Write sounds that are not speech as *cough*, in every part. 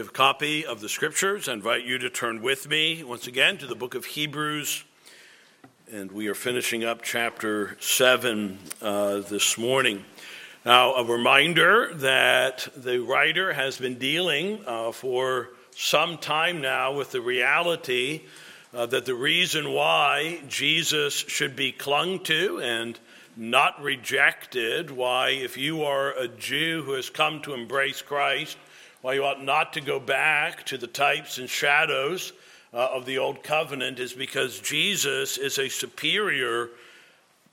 you have a copy of the scriptures, I invite you to turn with me once again to the book of Hebrews. And we are finishing up chapter 7 uh, this morning. Now, a reminder that the writer has been dealing uh, for some time now with the reality uh, that the reason why Jesus should be clung to and not rejected, why, if you are a Jew who has come to embrace Christ, why you ought not to go back to the types and shadows uh, of the old covenant is because Jesus is a superior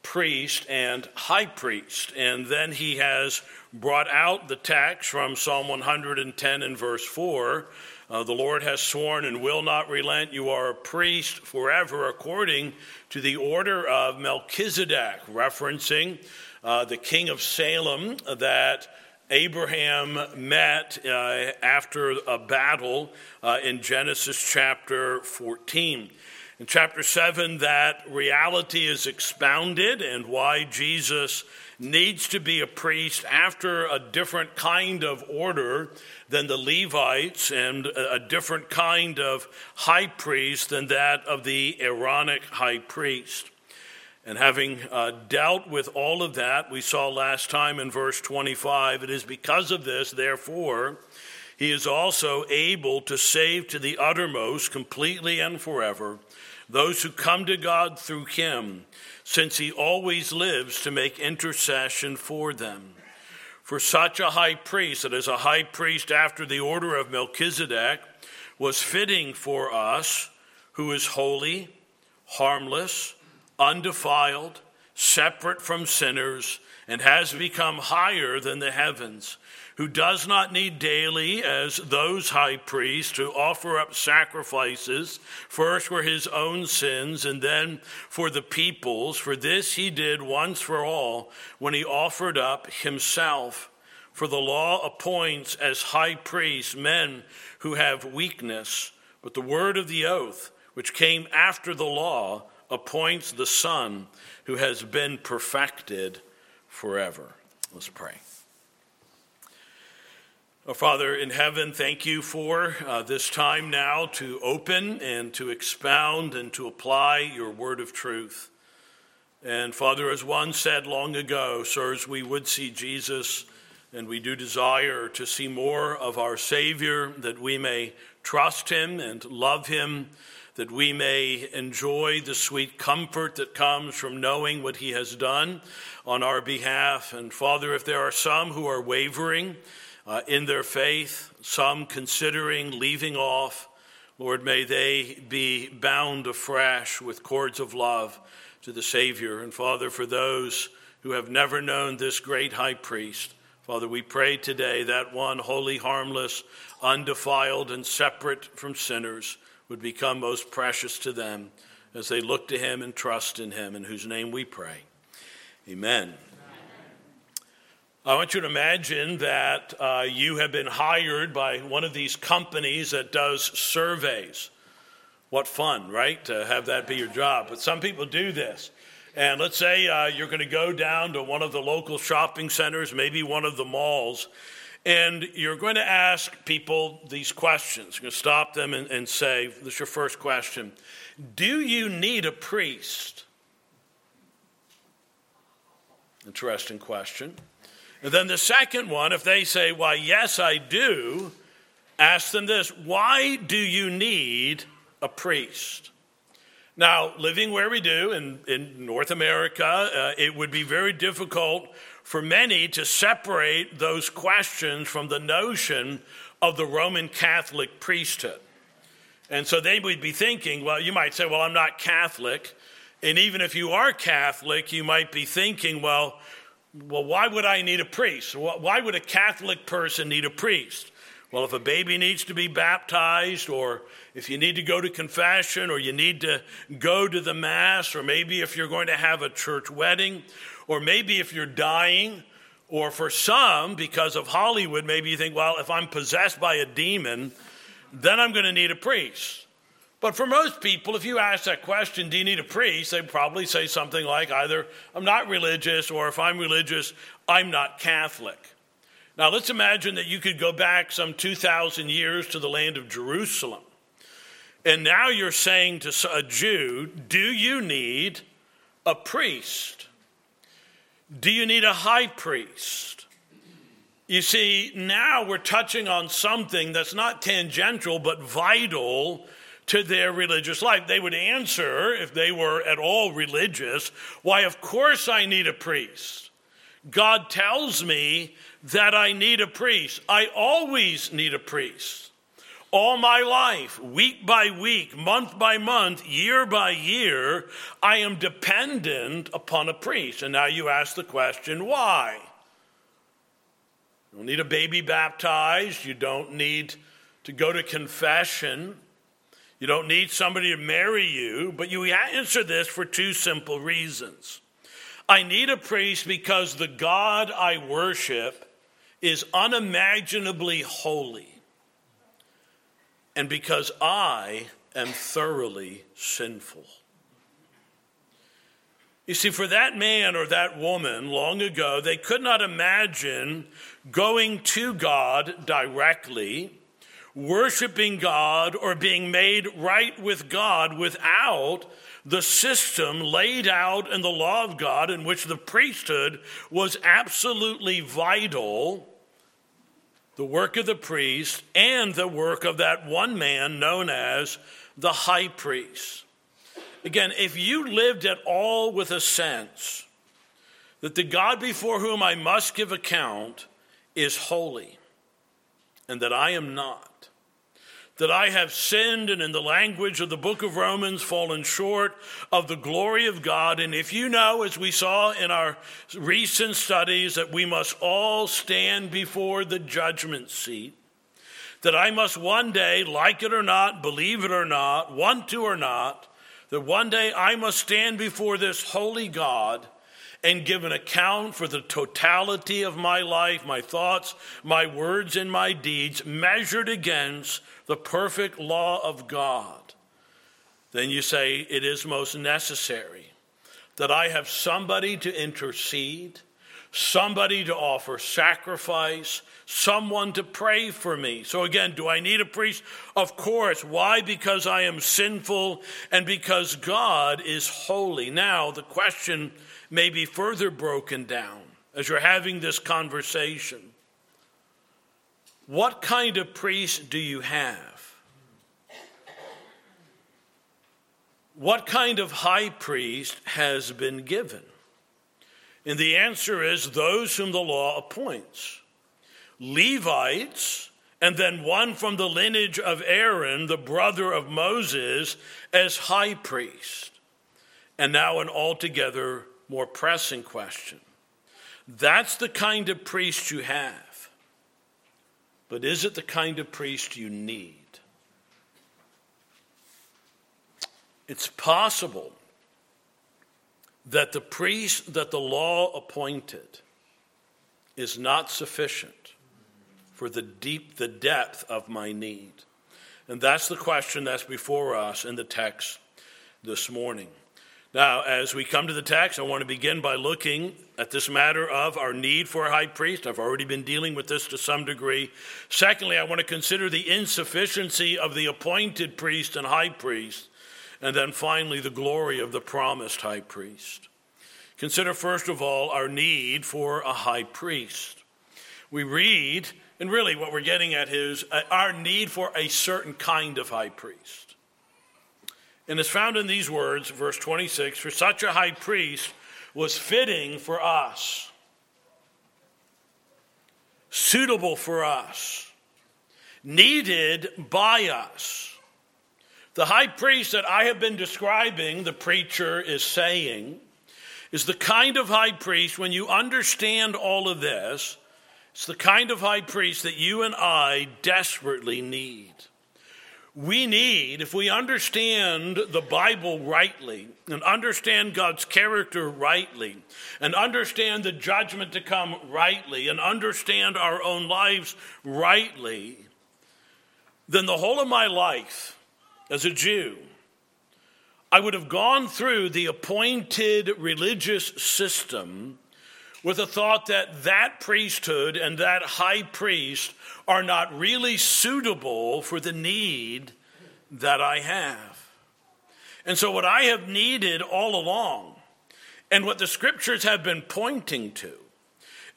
priest and high priest. And then he has brought out the text from Psalm 110 and verse 4. Uh, the Lord has sworn and will not relent. You are a priest forever according to the order of Melchizedek, referencing uh, the king of Salem that Abraham met uh, after a battle uh, in Genesis chapter 14. In chapter 7, that reality is expounded and why Jesus needs to be a priest after a different kind of order than the Levites and a different kind of high priest than that of the Aaronic high priest. And having uh, dealt with all of that, we saw last time in verse 25, it is because of this, therefore, he is also able to save to the uttermost, completely and forever, those who come to God through him, since he always lives to make intercession for them. For such a high priest, that is a high priest after the order of Melchizedek, was fitting for us, who is holy, harmless, undefiled, separate from sinners, and has become higher than the heavens, who does not need daily, as those high priests, to offer up sacrifices, first for his own sins and then for the people's. For this he did once for all when he offered up himself. For the law appoints as high priests men who have weakness, but the word of the oath, which came after the law, appoints the Son who has been perfected forever. Let's pray. Oh, Father in heaven, thank you for uh, this time now to open and to expound and to apply your word of truth. And Father, as one said long ago, sirs, we would see Jesus, and we do desire to see more of our Savior, that we may trust him and love him that we may enjoy the sweet comfort that comes from knowing what He has done on our behalf. And Father, if there are some who are wavering uh, in their faith, some considering leaving off, Lord, may they be bound afresh with cords of love to the Savior. And Father, for those who have never known this great high priest, Father, we pray today that one holy, harmless, undefiled, and separate from sinners would become most precious to them as they look to him and trust in him, in whose name we pray. Amen. I want you to imagine that uh, you have been hired by one of these companies that does surveys. What fun, right? To have that be your job. But some people do this. And let's say uh, you're going to go down to one of the local shopping centers, maybe one of the malls, and you're going to ask people these questions. You're going to stop them and, and say, This is your first question Do you need a priest? Interesting question. And then the second one, if they say, Why, yes, I do, ask them this Why do you need a priest? Now, living where we do in, in North America, uh, it would be very difficult for many to separate those questions from the notion of the Roman Catholic priesthood. And so they would be thinking, well, you might say, well, I'm not Catholic. And even if you are Catholic, you might be thinking, well, well, why would I need a priest? Why would a Catholic person need a priest? Well, if a baby needs to be baptized, or if you need to go to confession, or you need to go to the Mass, or maybe if you're going to have a church wedding, or maybe if you're dying, or for some, because of Hollywood, maybe you think, well, if I'm possessed by a demon, then I'm going to need a priest. But for most people, if you ask that question, do you need a priest? They probably say something like either, I'm not religious, or if I'm religious, I'm not Catholic. Now, let's imagine that you could go back some 2,000 years to the land of Jerusalem. And now you're saying to a Jew, Do you need a priest? Do you need a high priest? You see, now we're touching on something that's not tangential but vital to their religious life. They would answer, if they were at all religious, why, of course, I need a priest. God tells me that I need a priest. I always need a priest. All my life, week by week, month by month, year by year, I am dependent upon a priest. And now you ask the question, why? You don't need a baby baptized. You don't need to go to confession. You don't need somebody to marry you. But you answer this for two simple reasons. I need a priest because the God I worship is unimaginably holy, and because I am thoroughly sinful. You see, for that man or that woman long ago, they could not imagine going to God directly, worshiping God, or being made right with God without the system laid out in the law of God, in which the priesthood was absolutely vital. The work of the priest and the work of that one man known as the high priest. Again, if you lived at all with a sense that the God before whom I must give account is holy and that I am not, that I have sinned and, in the language of the book of Romans, fallen short of the glory of God. And if you know, as we saw in our recent studies, that we must all stand before the judgment seat, that I must one day, like it or not, believe it or not, want to or not, that one day I must stand before this holy God and give an account for the totality of my life, my thoughts, my words, and my deeds, measured against the perfect law of God, then you say it is most necessary that I have somebody to intercede, somebody to offer sacrifice, someone to pray for me. So, again, do I need a priest? Of course. Why? Because I am sinful and because God is holy. Now, the question may be further broken down as you're having this conversation. What kind of priest do you have? What kind of high priest has been given? And the answer is those whom the law appoints. Levites, and then one from the lineage of Aaron, the brother of Moses, as high priest. And now, an altogether more pressing question. That's the kind of priest you have. But is it the kind of priest you need? It's possible that the priest that the law appointed is not sufficient for the deep the depth of my need. And that's the question that's before us in the text this morning. Now, as we come to the text, I want to begin by looking at this matter of our need for a high priest. I've already been dealing with this to some degree. Secondly, I want to consider the insufficiency of the appointed priest and high priest. And then finally, the glory of the promised high priest. Consider, first of all, our need for a high priest. We read and really, what we're getting at is uh, our need for a certain kind of high priest. And it's found in these words, verse 26 For such a high priest was fitting for us, suitable for us, needed by us. The high priest that I have been describing, the preacher is saying, is the kind of high priest, when you understand all of this, it's the kind of high priest that you and I desperately need. We need, if we understand the Bible rightly and understand God's character rightly and understand the judgment to come rightly and understand our own lives rightly, then the whole of my life as a Jew, I would have gone through the appointed religious system with the thought that that priesthood and that high priest are not really suitable for the need that I have. And so, what I have needed all along, and what the scriptures have been pointing to,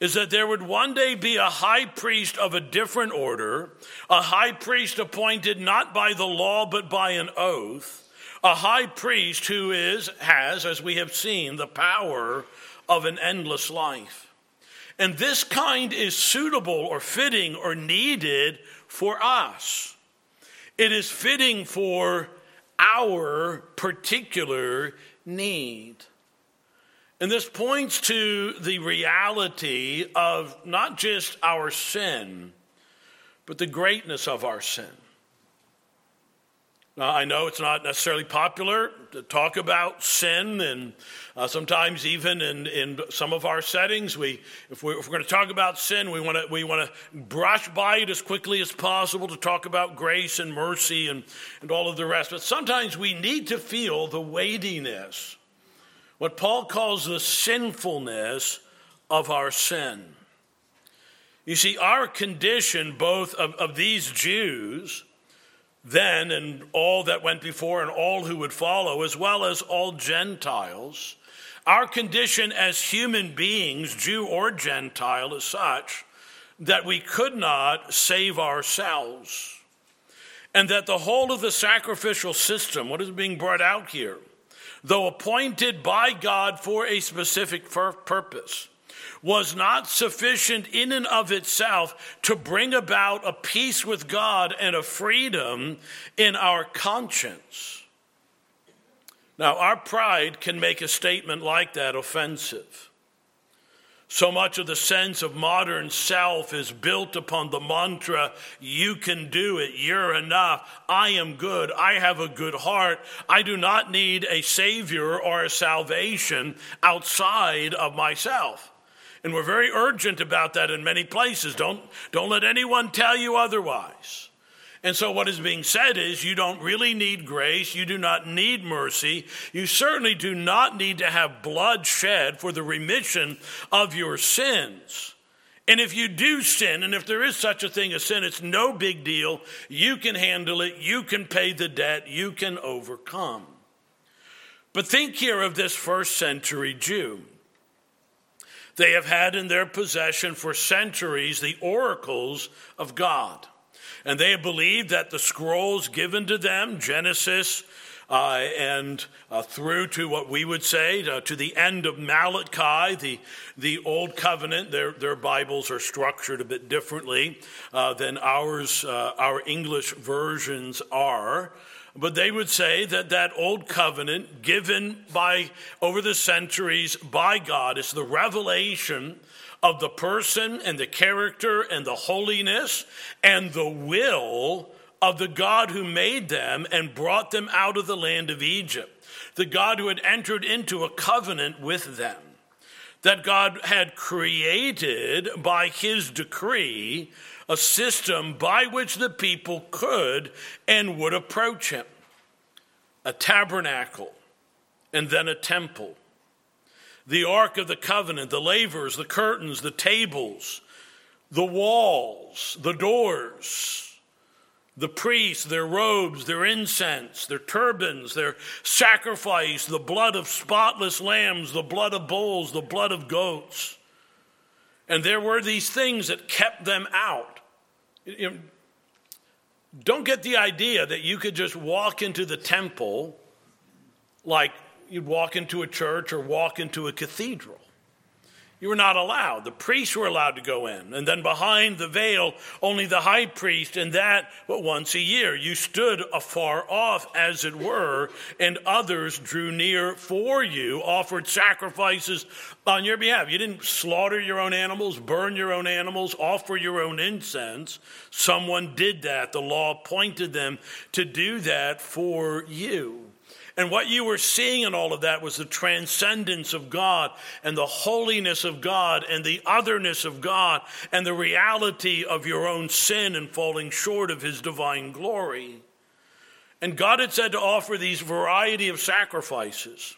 is that there would one day be a high priest of a different order, a high priest appointed not by the law but by an oath, a high priest who is has as we have seen the power of an endless life. And this kind is suitable or fitting or needed for us. It is fitting for our particular need. And this points to the reality of not just our sin, but the greatness of our sin. Now, I know it's not necessarily popular to talk about sin, and uh, sometimes even in, in some of our settings, we, if, we, we're going to talk about sin, we want to we want to brush by it as quickly as possible to talk about grace and mercy and, and all of the rest. But sometimes we need to feel the weightiness what Paul calls the sinfulness of our sin. You see, our condition, both of, of these Jews then and all that went before and all who would follow, as well as all Gentiles, our condition as human beings, Jew or Gentile, is such that we could not save ourselves. And that the whole of the sacrificial system, what is being brought out here, though appointed by God for a specific purpose, was not sufficient in and of itself to bring about a peace with God and a freedom in our conscience. Now, our pride can make a statement like that offensive. So much of the sense of modern self is built upon the mantra, you can do it, you're enough, I am good, I have a good heart, I do not need a savior or a salvation outside of myself. And we're very urgent about that in many places. Don't, don't let anyone tell you otherwise. And so, what is being said is, you don't really need grace. You do not need mercy. You certainly do not need to have blood shed for the remission of your sins. And if you do sin, and if there is such a thing as sin, it's no big deal. You can handle it. You can pay the debt. You can overcome. But think here of this first century Jew. They have had in their possession for centuries the oracles of God. And they believed that the scrolls given to them, Genesis, uh, and uh, through to what we would say uh, to the end of Malachi, the, the Old Covenant. Their, their Bibles are structured a bit differently uh, than ours, uh, our English versions are. But they would say that that Old Covenant given by over the centuries by God is the revelation of the person and the character and the holiness and the will of the God who made them and brought them out of the land of Egypt, the God who had entered into a covenant with them, that God had created by his decree a system by which the people could and would approach him. A tabernacle and then a temple the Ark of the Covenant, the lavers, the curtains, the tables, the walls, the doors, the priests, their robes, their incense, their turbans, their sacrifice, the blood of spotless lambs, the blood of bulls, the blood of goats. And there were these things that kept them out. Don't get the idea that you could just walk into the temple like you'd walk into a church or walk into a cathedral. You were not allowed. The priests were allowed to go in. And then behind the veil, only the high priest, and that but once a year. You stood afar off, as it were, and others drew near for you, offered sacrifices on your behalf. You didn't slaughter your own animals, burn your own animals, offer your own incense. Someone did that. The law appointed them to do that for you. And what you were seeing in all of that was the transcendence of God and the holiness of God and the otherness of God and the reality of your own sin and falling short of his divine glory. And God had said to offer these variety of sacrifices.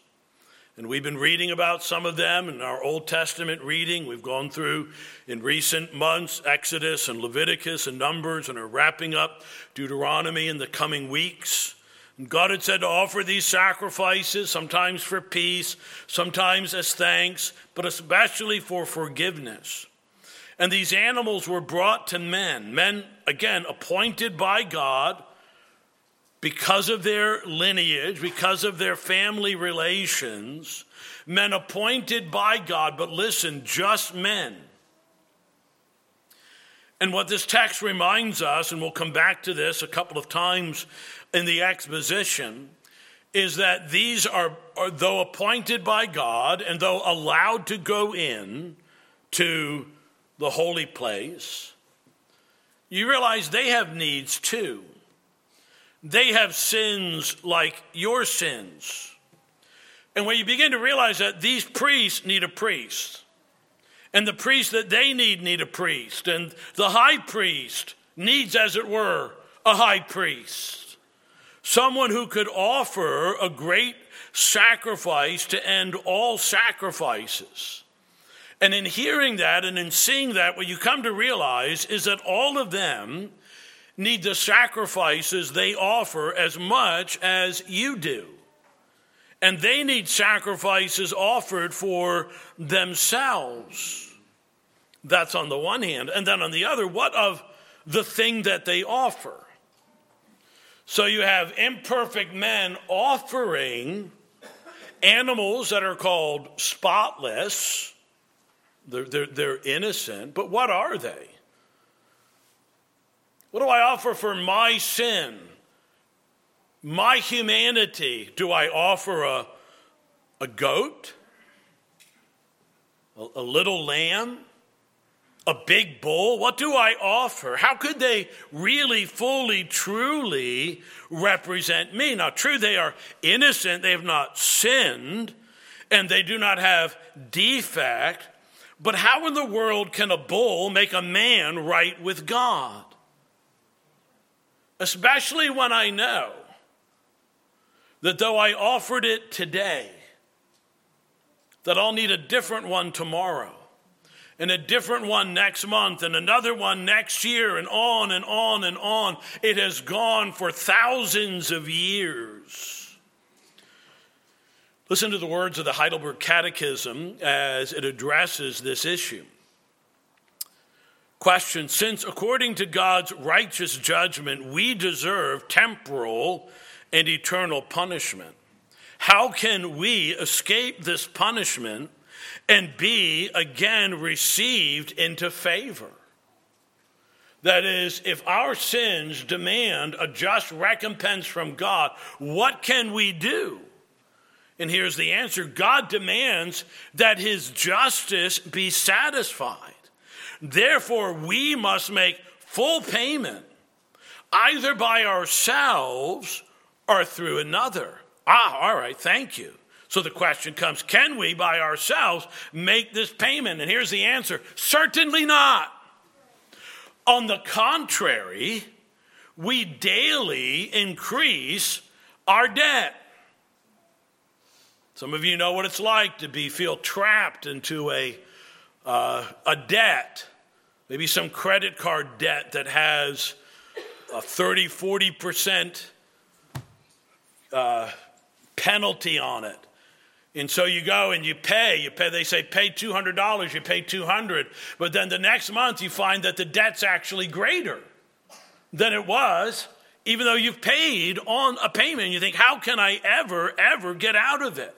And we've been reading about some of them in our Old Testament reading. We've gone through in recent months Exodus and Leviticus and Numbers and are wrapping up Deuteronomy in the coming weeks. God had said to offer these sacrifices, sometimes for peace, sometimes as thanks, but especially for forgiveness. And these animals were brought to men, men, again, appointed by God because of their lineage, because of their family relations, men appointed by God, but listen, just men. And what this text reminds us, and we'll come back to this a couple of times in the exposition, is that these are, are though appointed by God and though allowed to go in to the holy place, you realize they have needs too. They have sins like your sins. And when you begin to realize that these priests need a priest, and the priest that they need need a priest, and the high priest needs, as it were, a high priest, someone who could offer a great sacrifice to end all sacrifices. And in hearing that and in seeing that, what you come to realize is that all of them need the sacrifices they offer as much as you do. And they need sacrifices offered for themselves. That's on the one hand. And then on the other, what of the thing that they offer? So you have imperfect men offering animals that are called spotless. They're, they're, they're innocent, but what are they? What do I offer for my sin? My humanity? Do I offer a, a goat? A, a little lamb? A big bull? What do I offer? How could they really, fully, truly represent me? Now, true, they are innocent, they have not sinned, and they do not have defect, but how in the world can a bull make a man right with God? especially when I know that though I offered it today, that I'll need a different one tomorrow, and a different one next month, and another one next year, and on and on and on. It has gone for thousands of years. Listen to the words of the Heidelberg Catechism as it addresses this issue. Question Since, according to God's righteous judgment, we deserve temporal and eternal punishment, how can we escape this punishment and be again received into favor? That is, if our sins demand a just recompense from God, what can we do? And here's the answer God demands that his justice be satisfied. Therefore, we must make full payment, either by ourselves or through another. Ah, all right, thank you. So the question comes can we by ourselves make this payment? And here's the answer certainly not. On the contrary, we daily increase our debt. Some of you know what it's like to be feel trapped into a, uh, a debt maybe some credit card debt that has a 30, 40% uh, penalty on it. And so you go and you pay, you pay, they say pay $200, you pay 200, but then the next month you find that the debt's actually greater than it was, even though you've paid on a payment. You think, how can I ever, ever get out of it?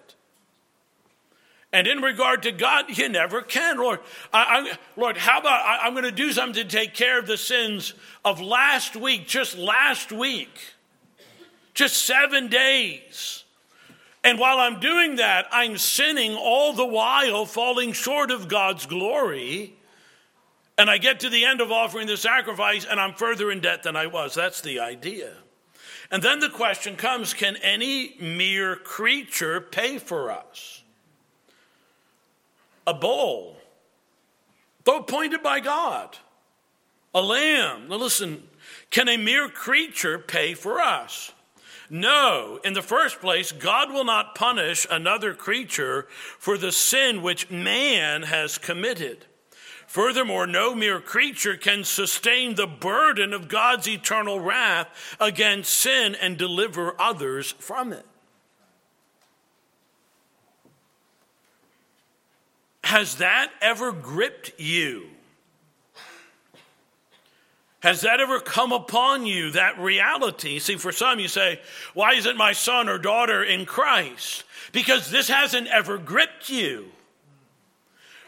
And in regard to God, you never can. Lord, I, I, Lord how about I, I'm going to do something to take care of the sins of last week, just last week, just seven days. And while I'm doing that, I'm sinning all the while, falling short of God's glory. And I get to the end of offering the sacrifice, and I'm further in debt than I was. That's the idea. And then the question comes can any mere creature pay for us? a bull, though appointed by God, a lamb. Now listen, can a mere creature pay for us? No, in the first place, God will not punish another creature for the sin which man has committed. Furthermore, no mere creature can sustain the burden of God's eternal wrath against sin and deliver others from it. Has that ever gripped you? Has that ever come upon you, that reality? See, for some, you say, Why isn't my son or daughter in Christ? Because this hasn't ever gripped you.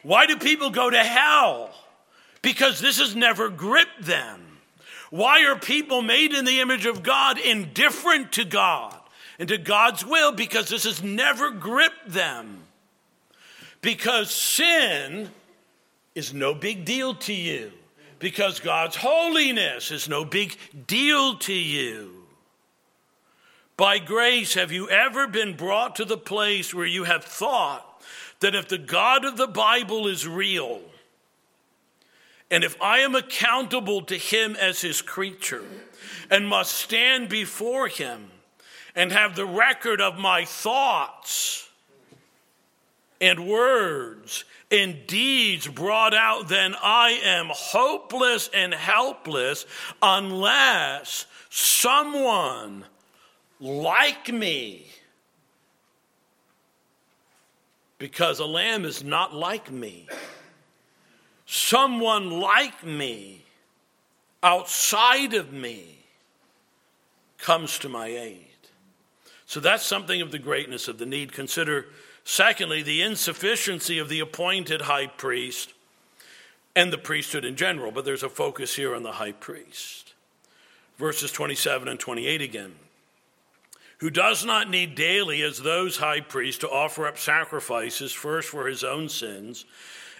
Why do people go to hell? Because this has never gripped them. Why are people made in the image of God indifferent to God and to God's will? Because this has never gripped them. Because sin is no big deal to you because God's holiness is no big deal to you. By grace, have you ever been brought to the place where you have thought that if the God of the Bible is real, and if I am accountable to him as his creature and must stand before him and have the record of my thoughts and words and deeds brought out, then I am hopeless and helpless unless someone like me, because a lamb is not like me, someone like me, outside of me, comes to my aid. So that's something of the greatness of the need. Consider Secondly, the insufficiency of the appointed high priest and the priesthood in general, but there's a focus here on the high priest. Verses 27 and 28 again. Who does not need daily, as those high priests, to offer up sacrifices, first for his own sins,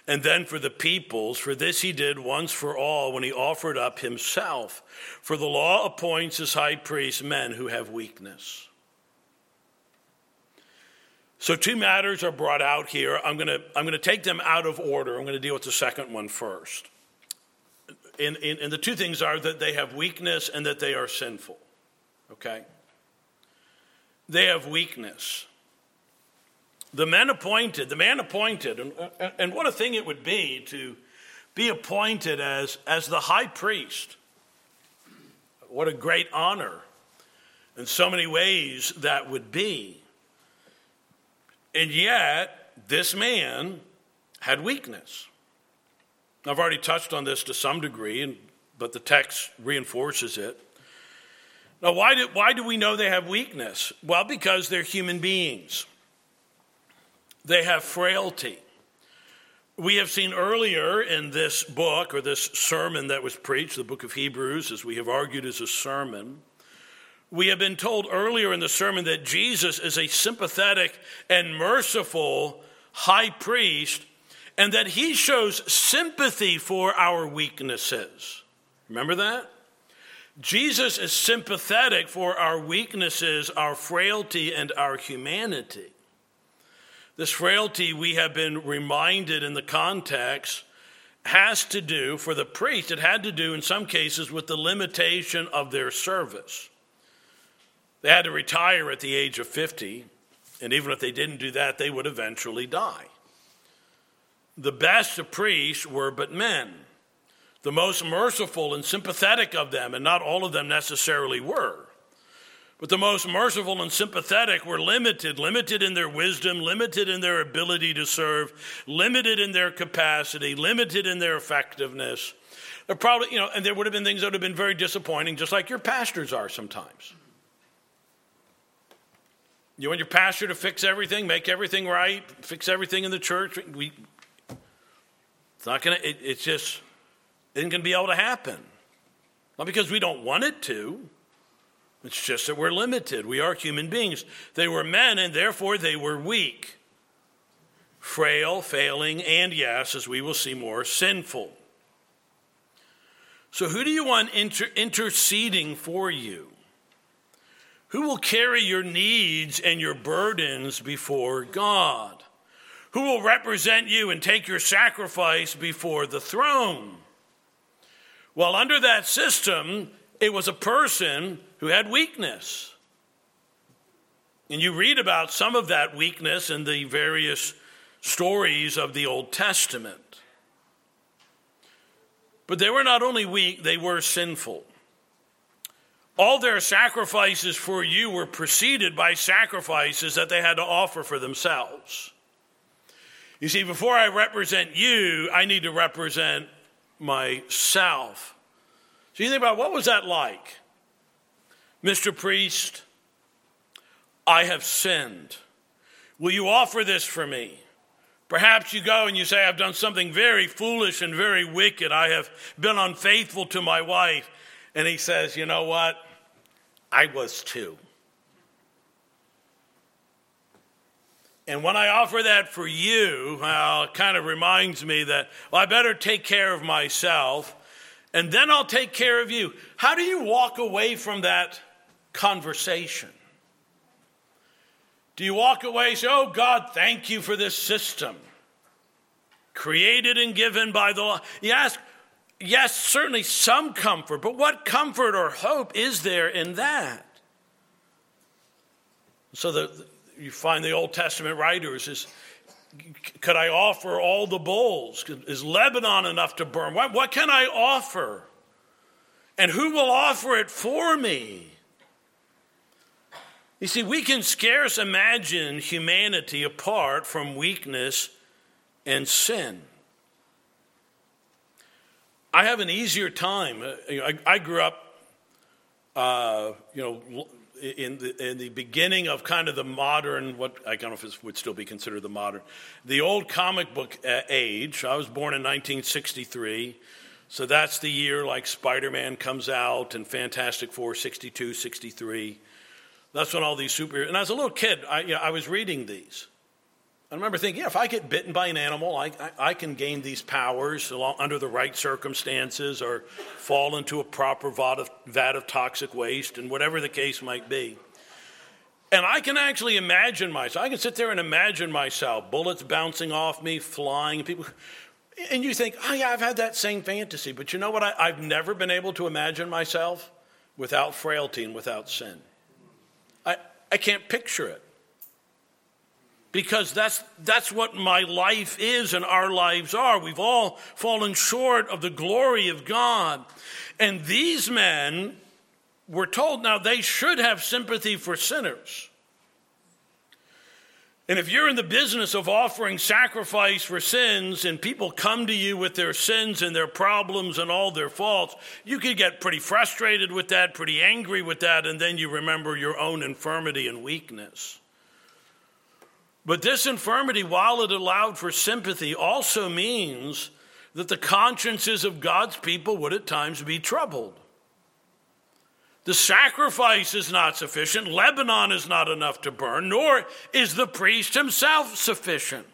and then for the people's. For this he did once for all when he offered up himself. For the law appoints as high priests men who have weakness. So, two matters are brought out here. I'm going to I'm going to take them out of order. I'm going to deal with the second one first. And, and, and the two things are that they have weakness and that they are sinful. Okay? They have weakness. The men appointed, the man appointed, and, and what a thing it would be to be appointed as, as the high priest. What a great honor. In so many ways, that would be. And yet, this man had weakness. I've already touched on this to some degree, but the text reinforces it. Now, why do, why do we know they have weakness? Well, because they're human beings, they have frailty. We have seen earlier in this book, or this sermon that was preached, the book of Hebrews, as we have argued as a sermon, we have been told earlier in the sermon that Jesus is a sympathetic and merciful high priest and that he shows sympathy for our weaknesses. Remember that? Jesus is sympathetic for our weaknesses, our frailty, and our humanity. This frailty, we have been reminded in the context, has to do, for the priest, it had to do in some cases with the limitation of their service. They had to retire at the age of 50, and even if they didn't do that, they would eventually die. The best of priests were but men, the most merciful and sympathetic of them, and not all of them necessarily were. But the most merciful and sympathetic were limited, limited in their wisdom, limited in their ability to serve, limited in their capacity, limited in their effectiveness. There probably, you know, and there would have been things that would have been very disappointing, just like your pastors are sometimes. You want your pastor to fix everything, make everything right, fix everything in the church. We, it's not going to, it, it's just, it isn't going to be able to happen. Not because we don't want it to, it's just that we're limited. We are human beings. They were men, and therefore they were weak, frail, failing, and yes, as we will see more, sinful. So, who do you want inter- interceding for you? Who will carry your needs and your burdens before God? Who will represent you and take your sacrifice before the throne? Well, under that system, it was a person who had weakness. And you read about some of that weakness in the various stories of the Old Testament. But they were not only weak, they were sinful. All their sacrifices for you were preceded by sacrifices that they had to offer for themselves. You see, before I represent you, I need to represent myself. So you think about what was that like? Mr. Priest, I have sinned. Will you offer this for me? Perhaps you go and you say, I've done something very foolish and very wicked. I have been unfaithful to my wife. And he says, You know what? I was too. And when I offer that for you, well, it kind of reminds me that, well, I better take care of myself and then I'll take care of you. How do you walk away from that conversation? Do you walk away and say, Oh, God, thank you for this system, created and given by the law? You ask, yes, certainly some comfort, but what comfort or hope is there in that? So the, you find the Old Testament writers is, could I offer all the bulls? Is Lebanon enough to burn? What, what can I offer? And who will offer it for me? You see, we can scarce imagine humanity apart from weakness and sin. I have an easier time. Uh, I, I grew up, uh, you know, in the, in the beginning of kind of the modern, what I don't know if it would still be considered the modern, the old comic book uh, age. I was born in 1963. So that's the year like Spider Man comes out and Fantastic Four 62, 63. That's when all these super. And as a little kid, I, you know, I was reading these. I remember thinking, yeah, if I get bitten by an animal, I, I, I can gain these powers along, under the right circumstances or fall into a proper vat of, vat of toxic waste and whatever the case might be. And I can actually imagine myself. I can sit there and imagine myself, bullets bouncing off me, flying, people. And you think, oh, yeah, I've had that same fantasy. But you know what? I, I've never been able to imagine myself without frailty and without sin. I, I can't picture it. Because that's, that's what my life is and our lives are. We've all fallen short of the glory of God. And these men were told now they should have sympathy for sinners. And if you're in the business of offering sacrifice for sins and people come to you with their sins and their problems and all their faults, you could get pretty frustrated with that, pretty angry with that, and then you remember your own infirmity and weakness. But this infirmity, while it allowed for sympathy, also means that the consciences of God's people would at times be troubled. The sacrifice is not sufficient. Lebanon is not enough to burn, nor is the priest himself sufficient.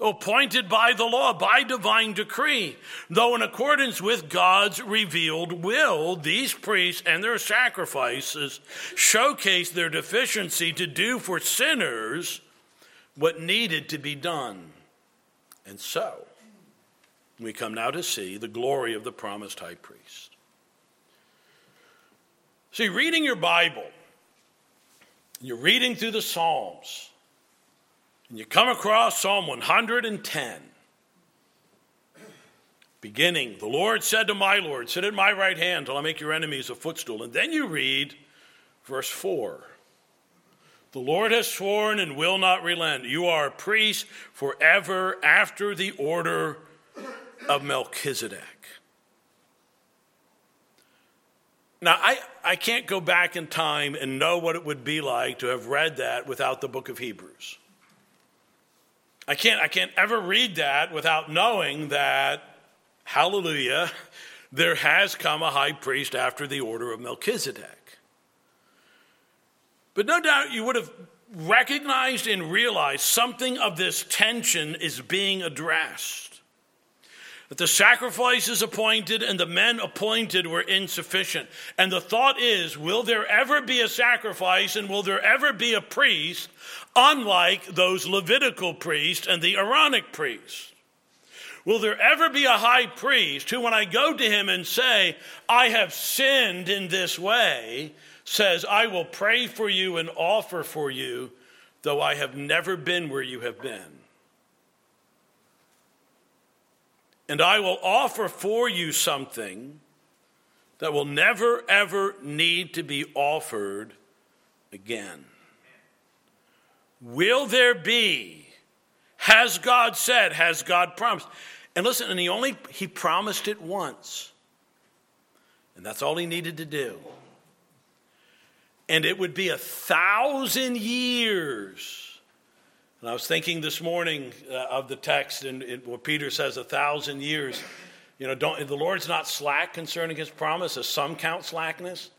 Appointed by the law, by divine decree, though in accordance with God's revealed will, these priests and their sacrifices showcase their deficiency to do for sinners what needed to be done. And so, we come now to see the glory of the promised high priest. See, reading your Bible, you're reading through the Psalms, and you come across Psalm 110. Beginning, the Lord said to my Lord, Sit at my right hand till I make your enemies a footstool. And then you read verse 4. The Lord has sworn and will not relent. You are a priest forever after the order of Melchizedek. Now, I, I can't go back in time and know what it would be like to have read that without the book of Hebrews. I can't, I can't ever read that without knowing that, hallelujah, there has come a high priest after the order of Melchizedek. But no doubt you would have recognized and realized something of this tension is being addressed that the sacrifices appointed and the men appointed were insufficient. And the thought is will there ever be a sacrifice and will there ever be a priest unlike those Levitical priests and the Aaronic priests? Will there ever be a high priest who, when I go to him and say, I have sinned in this way, says, I will pray for you and offer for you, though I have never been where you have been. And I will offer for you something that will never, ever need to be offered again. Will there be? Has God said? Has God promised? And listen, and he only he promised it once. And that's all he needed to do. And it would be a thousand years. And I was thinking this morning uh, of the text and what Peter says, a thousand years. You know, don't, the Lord's not slack concerning his promise, as some count slackness.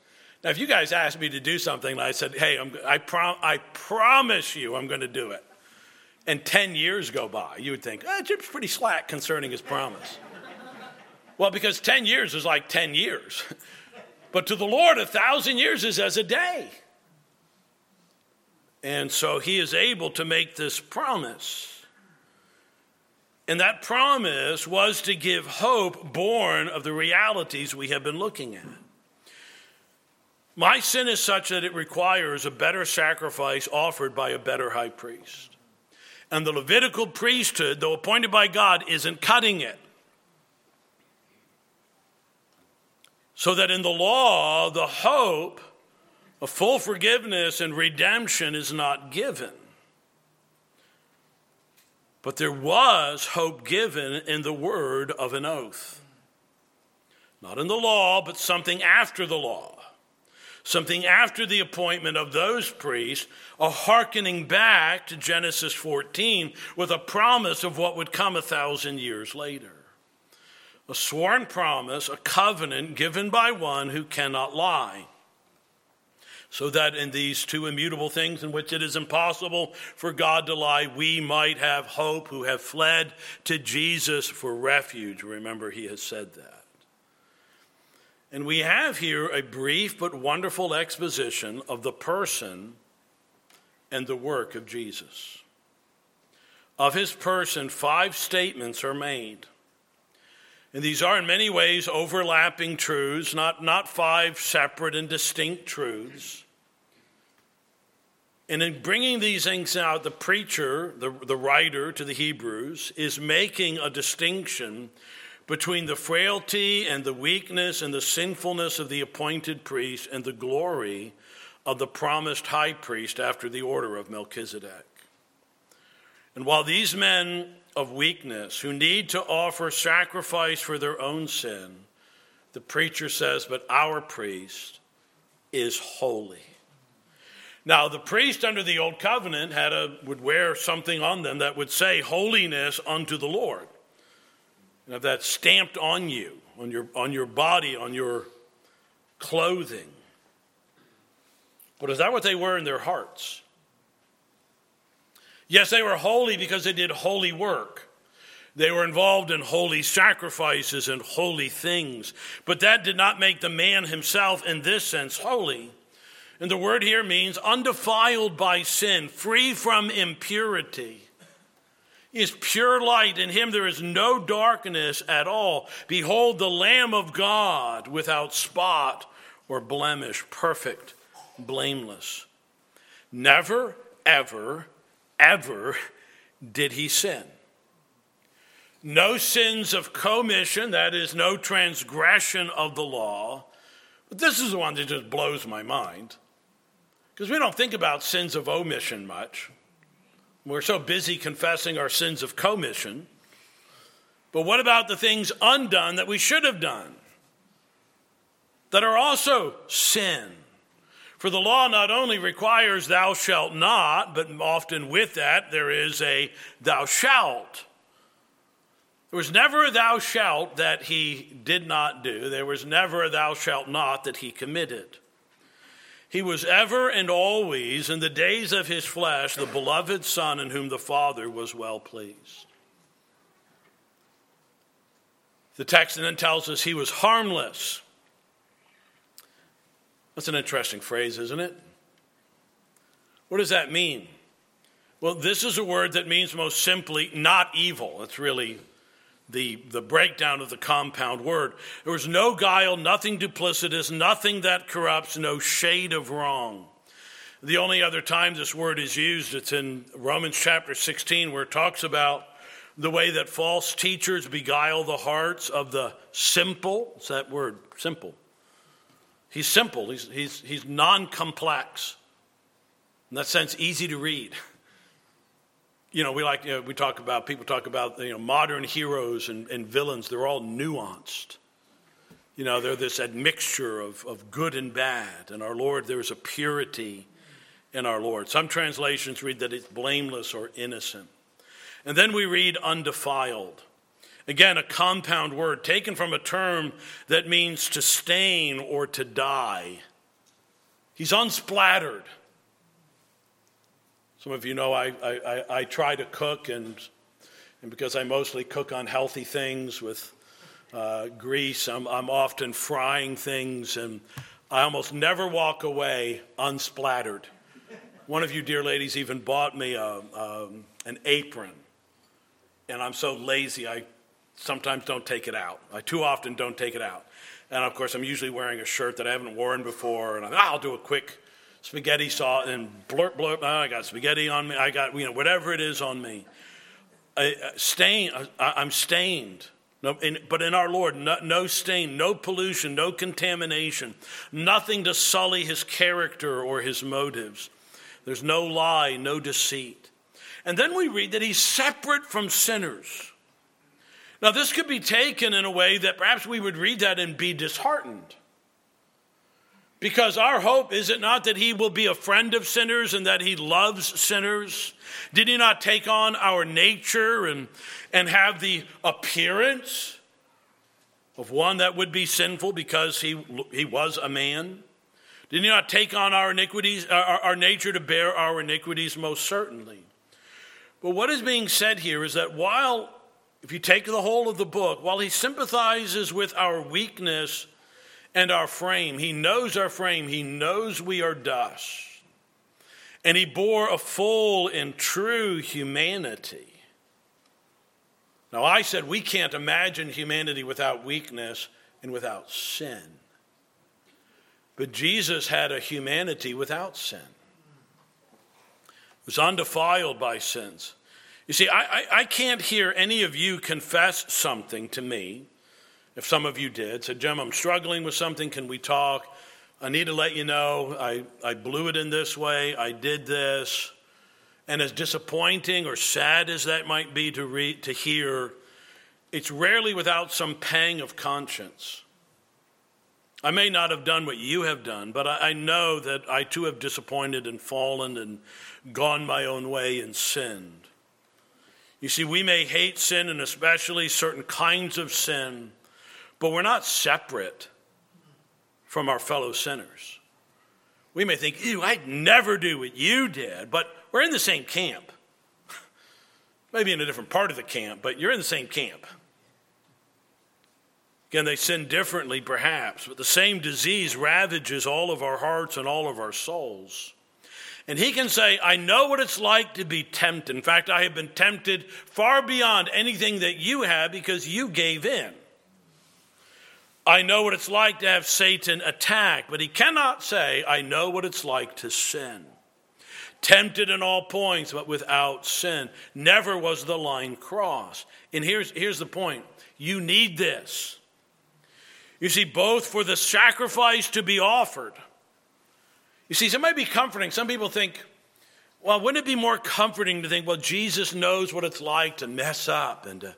Now, if you guys asked me to do something, and I said, hey, I'm, I, prom- I promise you I'm going to do it, and 10 years go by, you would think, oh, Jim's pretty slack concerning his promise. well, because 10 years is like 10 years. But to the Lord, a thousand years is as a day. And so he is able to make this promise. And that promise was to give hope born of the realities we have been looking at. My sin is such that it requires a better sacrifice offered by a better high priest. And the Levitical priesthood, though appointed by God, isn't cutting it. So that in the law, the hope of full forgiveness and redemption is not given. But there was hope given in the word of an oath. Not in the law, but something after the law. Something after the appointment of those priests, a hearkening back to Genesis 14 with a promise of what would come a thousand years later. A sworn promise, a covenant given by one who cannot lie so that in these two immutable things in which it is impossible for God to lie, we might have hope who have fled to Jesus for refuge. Remember, he has said that. And we have here a brief but wonderful exposition of the person and the work of Jesus. Of his person, five statements are made. And these are, in many ways, overlapping truths, not, not five separate and distinct truths. And in bringing these things out, the preacher, the, the writer to the Hebrews, is making a distinction between the frailty and the weakness and the sinfulness of the appointed priest and the glory of the promised high priest after the order of Melchizedek. And while these men of weakness who need to offer sacrifice for their own sin, the preacher says, but our priest is holy. Now, the priest under the old covenant had a, would wear something on them that would say, Holiness unto the Lord. And have that stamped on you, on your, on your body, on your clothing. But is that what they were in their hearts? Yes, they were holy because they did holy work. They were involved in holy sacrifices and holy things. But that did not make the man himself, in this sense, holy. And the word here means undefiled by sin, free from impurity. Is pure light. In him there is no darkness at all. Behold, the Lamb of God without spot or blemish, perfect, blameless. Never, ever, ever did he sin. No sins of commission, that is, no transgression of the law. But this is the one that just blows my mind. Because we don't think about sins of omission much. We're so busy confessing our sins of commission. But what about the things undone that we should have done? That are also sin. For the law not only requires thou shalt not, but often with that there is a thou shalt. There was never a thou shalt that he did not do. There was never a thou shalt not that he committed. He was ever and always, in the days of his flesh, the beloved Son in whom the Father was well pleased. The text then tells us he was harmless that's an interesting phrase, isn't it? What does that mean? Well, this is a word that means most simply not evil. It's really the, the breakdown of the compound word. There was no guile, nothing duplicitous, nothing that corrupts, no shade of wrong. The only other time this word is used, it's in Romans chapter 16, where it talks about the way that false teachers beguile the hearts of the simple. It's that word, simple. He's simple, he's, he's, he's non complex. In that sense, easy to read. You know, we like, you know, we talk about, people talk about, you know, modern heroes and, and villains, they're all nuanced. You know, they're this admixture of, of good and bad. And our Lord, there's a purity in our Lord. Some translations read that it's blameless or innocent. And then we read undefiled. Again, a compound word taken from a term that means to stain or to dye. He's unsplattered. Some of you know I, I, I, try to cook, and, and because I mostly cook on healthy things with uh, grease, I'm, I'm often frying things, and I almost never walk away unsplattered. One of you, dear ladies, even bought me a, um, an apron, and I'm so lazy, I sometimes don't take it out. I too often don't take it out. And of course, I'm usually wearing a shirt that I haven't worn before, and ah, I'll do a quick spaghetti sauce and blurt blurt. Oh, ah, I got spaghetti on me. I got you know whatever it is on me. I, uh, stain. Uh, I, am stained. No, in, but in our Lord, no, no stain, no pollution, no contamination, nothing to sully his character or his motives. There's no lie, no deceit. And then we read that he's separate from sinners. Now, this could be taken in a way that perhaps we would read that and be disheartened. Because our hope is it not that he will be a friend of sinners and that he loves sinners? Did he not take on our nature and, and have the appearance of one that would be sinful because he, he was a man? Did he not take on our iniquities, our, our nature to bear our iniquities? Most certainly. But what is being said here is that while, if you take the whole of the book, while he sympathizes with our weakness, and our frame. He knows our frame. He knows we are dust. And he bore a full and true humanity. Now, I said we can't imagine humanity without weakness and without sin. But Jesus had a humanity without sin, it was undefiled by sins. You see, I, I, I can't hear any of you confess something to me if some of you did, said, Jim, I'm struggling with something. Can we talk? I need to let you know I, I blew it in this way. I did this. And as disappointing or sad as that might be to, read, to hear, it's rarely without some pang of conscience. I may not have done what you have done, but I, I know that I too have disappointed and fallen and gone my own way and sinned. You see, we may hate sin and especially certain kinds of sin but we're not separate from our fellow sinners. We may think, ew, I'd never do what you did, but we're in the same camp. *laughs* Maybe in a different part of the camp, but you're in the same camp. Again, they sin differently, perhaps, but the same disease ravages all of our hearts and all of our souls. And he can say, I know what it's like to be tempted. In fact, I have been tempted far beyond anything that you have because you gave in. I know what it's like to have Satan attack, but he cannot say, I know what it's like to sin. Tempted in all points, but without sin. Never was the line crossed. And here's, here's the point you need this. You see, both for the sacrifice to be offered. You see, it might be comforting. Some people think, well, wouldn't it be more comforting to think, well, Jesus knows what it's like to mess up and to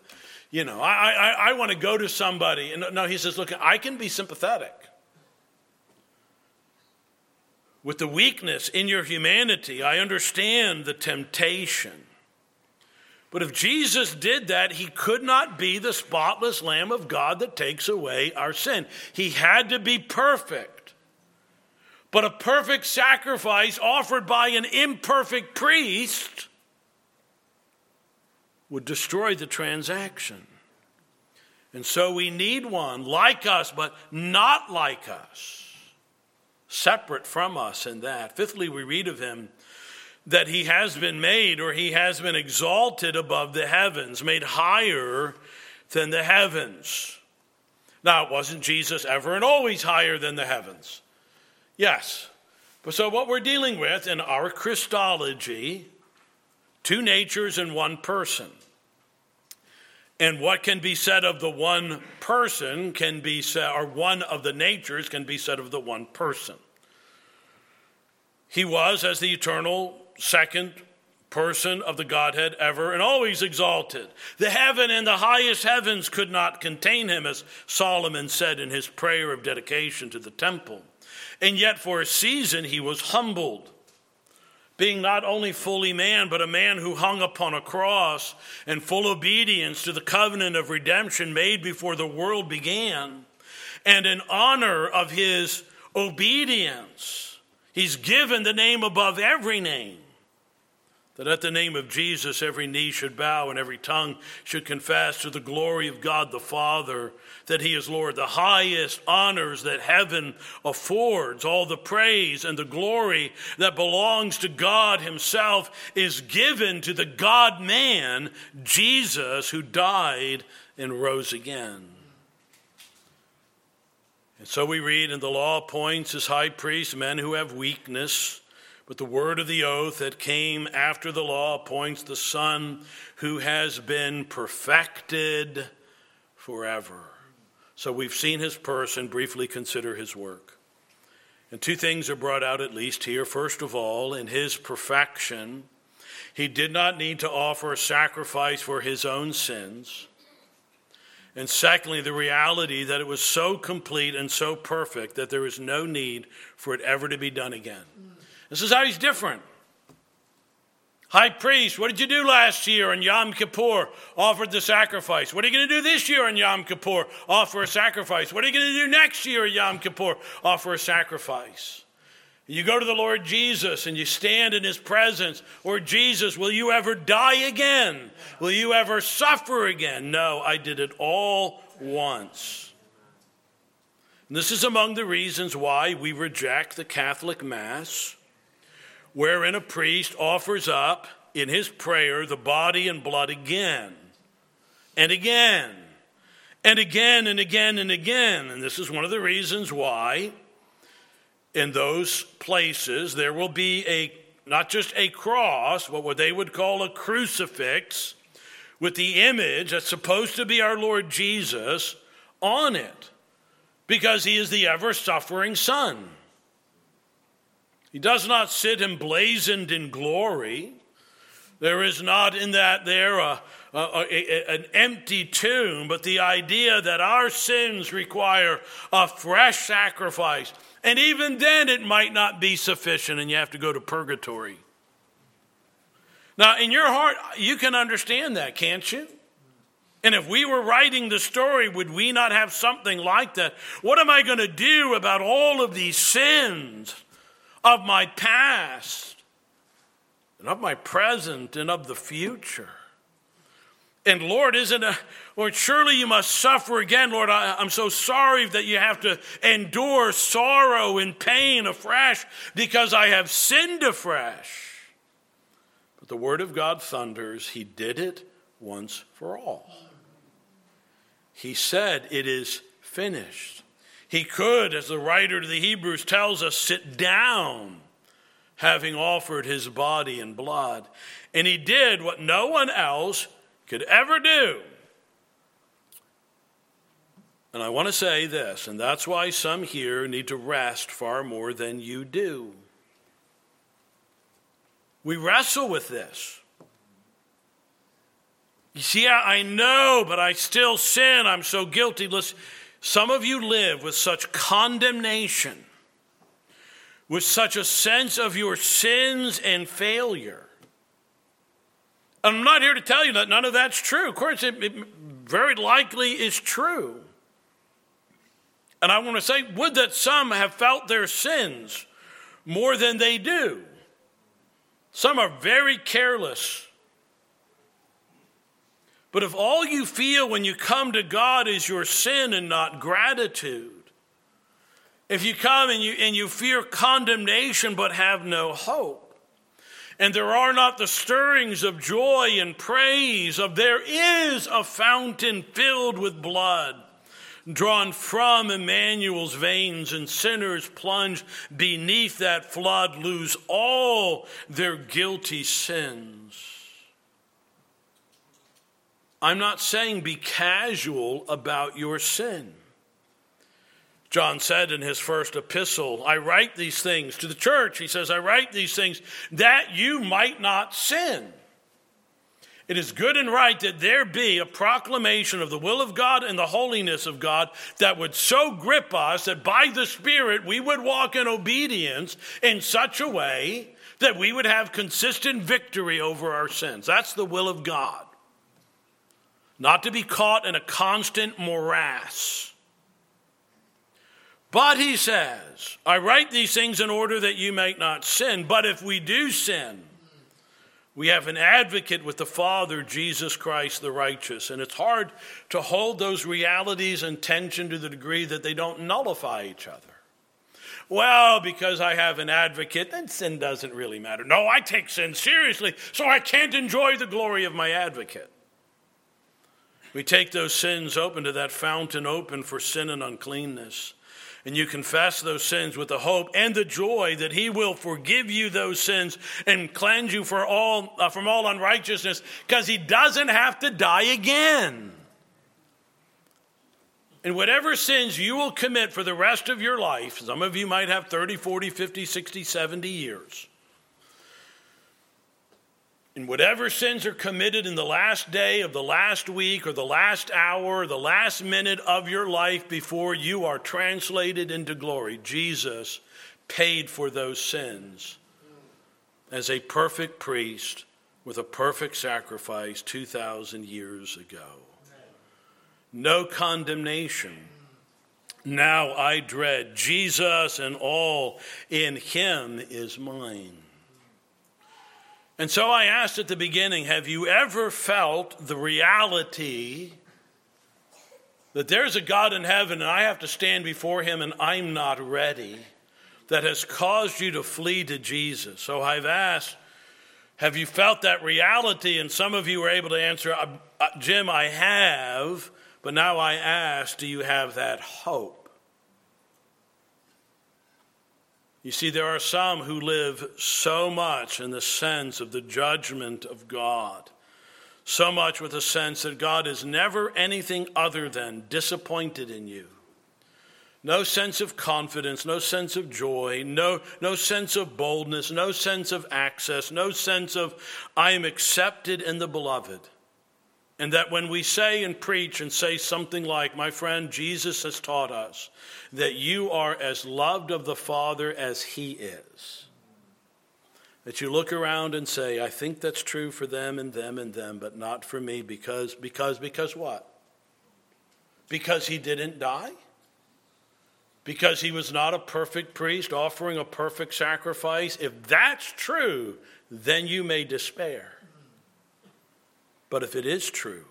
you know, I, I, I want to go to somebody. And no, he says, look, I can be sympathetic. With the weakness in your humanity, I understand the temptation. But if Jesus did that, he could not be the spotless Lamb of God that takes away our sin. He had to be perfect. But a perfect sacrifice offered by an imperfect priest would destroy the transaction. And so we need one like us, but not like us, separate from us in that. Fifthly, we read of him that he has been made or he has been exalted above the heavens, made higher than the heavens. Now, wasn't Jesus ever and always higher than the heavens? Yes. But so, what we're dealing with in our Christology, two natures in one person. And what can be said of the one person can be said, or one of the natures can be said of the one person. He was, as the eternal second person of the Godhead ever and always exalted. The heaven and the highest heavens could not contain him, as Solomon said in his prayer of dedication to the temple. And yet, for a season, he was humbled, being not only fully man, but a man who hung upon a cross in full obedience to the covenant of redemption made before the world began. And in honor of his obedience, he's given the name above every name that at the name of Jesus every knee should bow and every tongue should confess to the glory of God the Father that He is Lord. The highest honors that heaven affords, all the praise and the glory that belongs to God Himself, is given to the God man, Jesus, who died and rose again. And so we read, and the law appoints as high priests men who have weakness but the word of the oath that came after the law appoints the Son who has been perfected forever. So we've seen his person, briefly consider his work. And two things are brought out at least here. First of all, in his perfection, he did not need to offer a sacrifice for his own sins. And secondly, the reality that it was so complete and so perfect that there is no need for it ever to be done again. This is how he's different. High priest, what did you do last year on Yom Kippur? Offered the sacrifice. What are you going to do this year on Yom Kippur? Offer a sacrifice. What are you going to do next year on Yom Kippur? Offer a sacrifice. You go to the Lord Jesus and you stand in his presence. Or, Jesus, will you ever die again? Will you ever suffer again? No, I did it all once. And this is among the reasons why we reject the Catholic Mass wherein a priest offers up in his prayer the body and blood again and again and again and again and again. And this is one of the reasons why in those places there will be a not just a cross, but what they would call a crucifix with the image that's supposed to be our Lord Jesus on it because he is the ever suffering Son. He does not sit emblazoned in glory. There is not in that there a, a, a, an empty tomb, but the idea that our sins require a fresh sacrifice. And even then, it might not be sufficient, and you have to go to purgatory. Now, in your heart, you can understand that, can't you? And if we were writing the story, would we not have something like that? What am I going to do about all of these sins? Of my past and of my present and of the future. And Lord, isn't a Lord, surely you must suffer again. Lord, I, am so sorry that you have to endure sorrow and pain afresh because I have sinned afresh. But the word of God thunders, He did it once for all. He said, It is finished. He could, as the writer to the Hebrews tells us, sit down, having offered his body and blood. And he did what no one else could ever do. And I want to say this, and that's why some here need to rest far more than you do. We wrestle with this. You see, I know, but I still sin. I'm so guilty. Listen, some of you live with such condemnation, with such a sense of your sins and failure. I'm not here to tell you that none of that's true. Of course, it, it very likely is true. And I want to say, would that some have felt their sins more than they do. Some are very careless but if all you feel when you come to God is your sin and not gratitude, if you come and you, and you fear condemnation but have no hope, and there are not the stirrings of joy and praise of there is a fountain filled with blood drawn from Emmanuel's veins, and sinners plunged beneath that flood lose all their guilty sins. I'm not saying be casual about your sin. John said in his first epistle, I write these things to the church. He says, I write these things that you might not sin. It is good and right that there be a proclamation of the will of God and the holiness of God that would so grip us that by the Spirit we would walk in obedience in such a way that we would have consistent victory over our sins. That's the will of God. Not to be caught in a constant morass but he says, I write these things in order that you may not sin. But if we do sin, we have an advocate with the Father, Jesus Christ the righteous. And it's hard to hold those realities in tension to the degree that they don't nullify each other. Well, because I have an advocate, then sin doesn't really matter. No, I take sin seriously, so I can't enjoy the glory of my advocate. We take those sins open to that fountain open for sin and uncleanness and you confess those sins with the hope and the joy that he will forgive you those sins and cleanse you for all, uh, from all unrighteousness because he doesn't have to die again. And whatever sins you will commit for the rest of your life, some of you might have 30, 40, 50, 60, 70 years and whatever sins are committed in the last day of the last week or the last hour or the last minute of your life before you are translated into glory, Jesus paid for those sins as a perfect priest with a perfect sacrifice 2,000 years ago. No condemnation. Now I dread Jesus and all in him is mine. And so I asked at the beginning have you ever felt the reality that there's a God in heaven and I have to stand before him and I'm not ready that has caused you to flee to Jesus? So I've asked, have you felt that reality? And some of you were able to answer, uh, uh, Jim, I have, but now I ask, do you have that hope? You see, there are some who live so much in the sense of the judgment of God, so much with the sense that God is never anything other than disappointed in you. No sense of confidence, no sense of joy, no, no sense of boldness, no sense of access, no sense of I am accepted in the beloved. And that when we say and preach and say something like, My friend, Jesus has taught us that you are as loved of the Father as He is. That you look around and say, I think that's true for them and them and them, but not for me because, because, because what? Because He didn't die? Because He was not a perfect priest offering a perfect sacrifice? If that's true, then you may despair. But if it is true,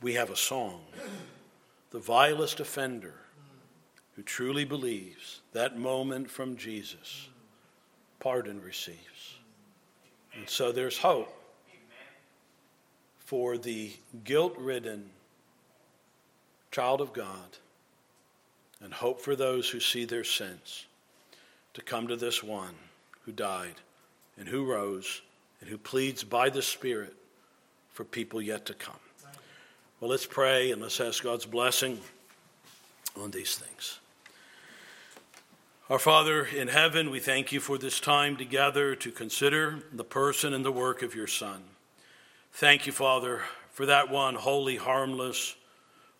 we have a song. The vilest offender who truly believes that moment from Jesus, pardon receives. And so there's hope for the guilt ridden child of God, and hope for those who see their sins to come to this one who died and who rose and who pleads by the Spirit for people yet to come. Well, let's pray and let's ask God's blessing on these things. Our Father in heaven, we thank you for this time together to consider the person and the work of your Son. Thank you, Father, for that one holy, harmless,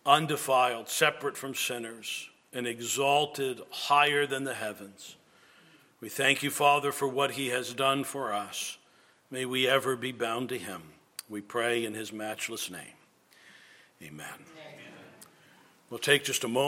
undefiled, separate from sinners, and exalted higher than the heavens. We thank you, Father, for what he has done for us. May we ever be bound to him. We pray in his matchless name. Amen. Amen. We'll take just a moment.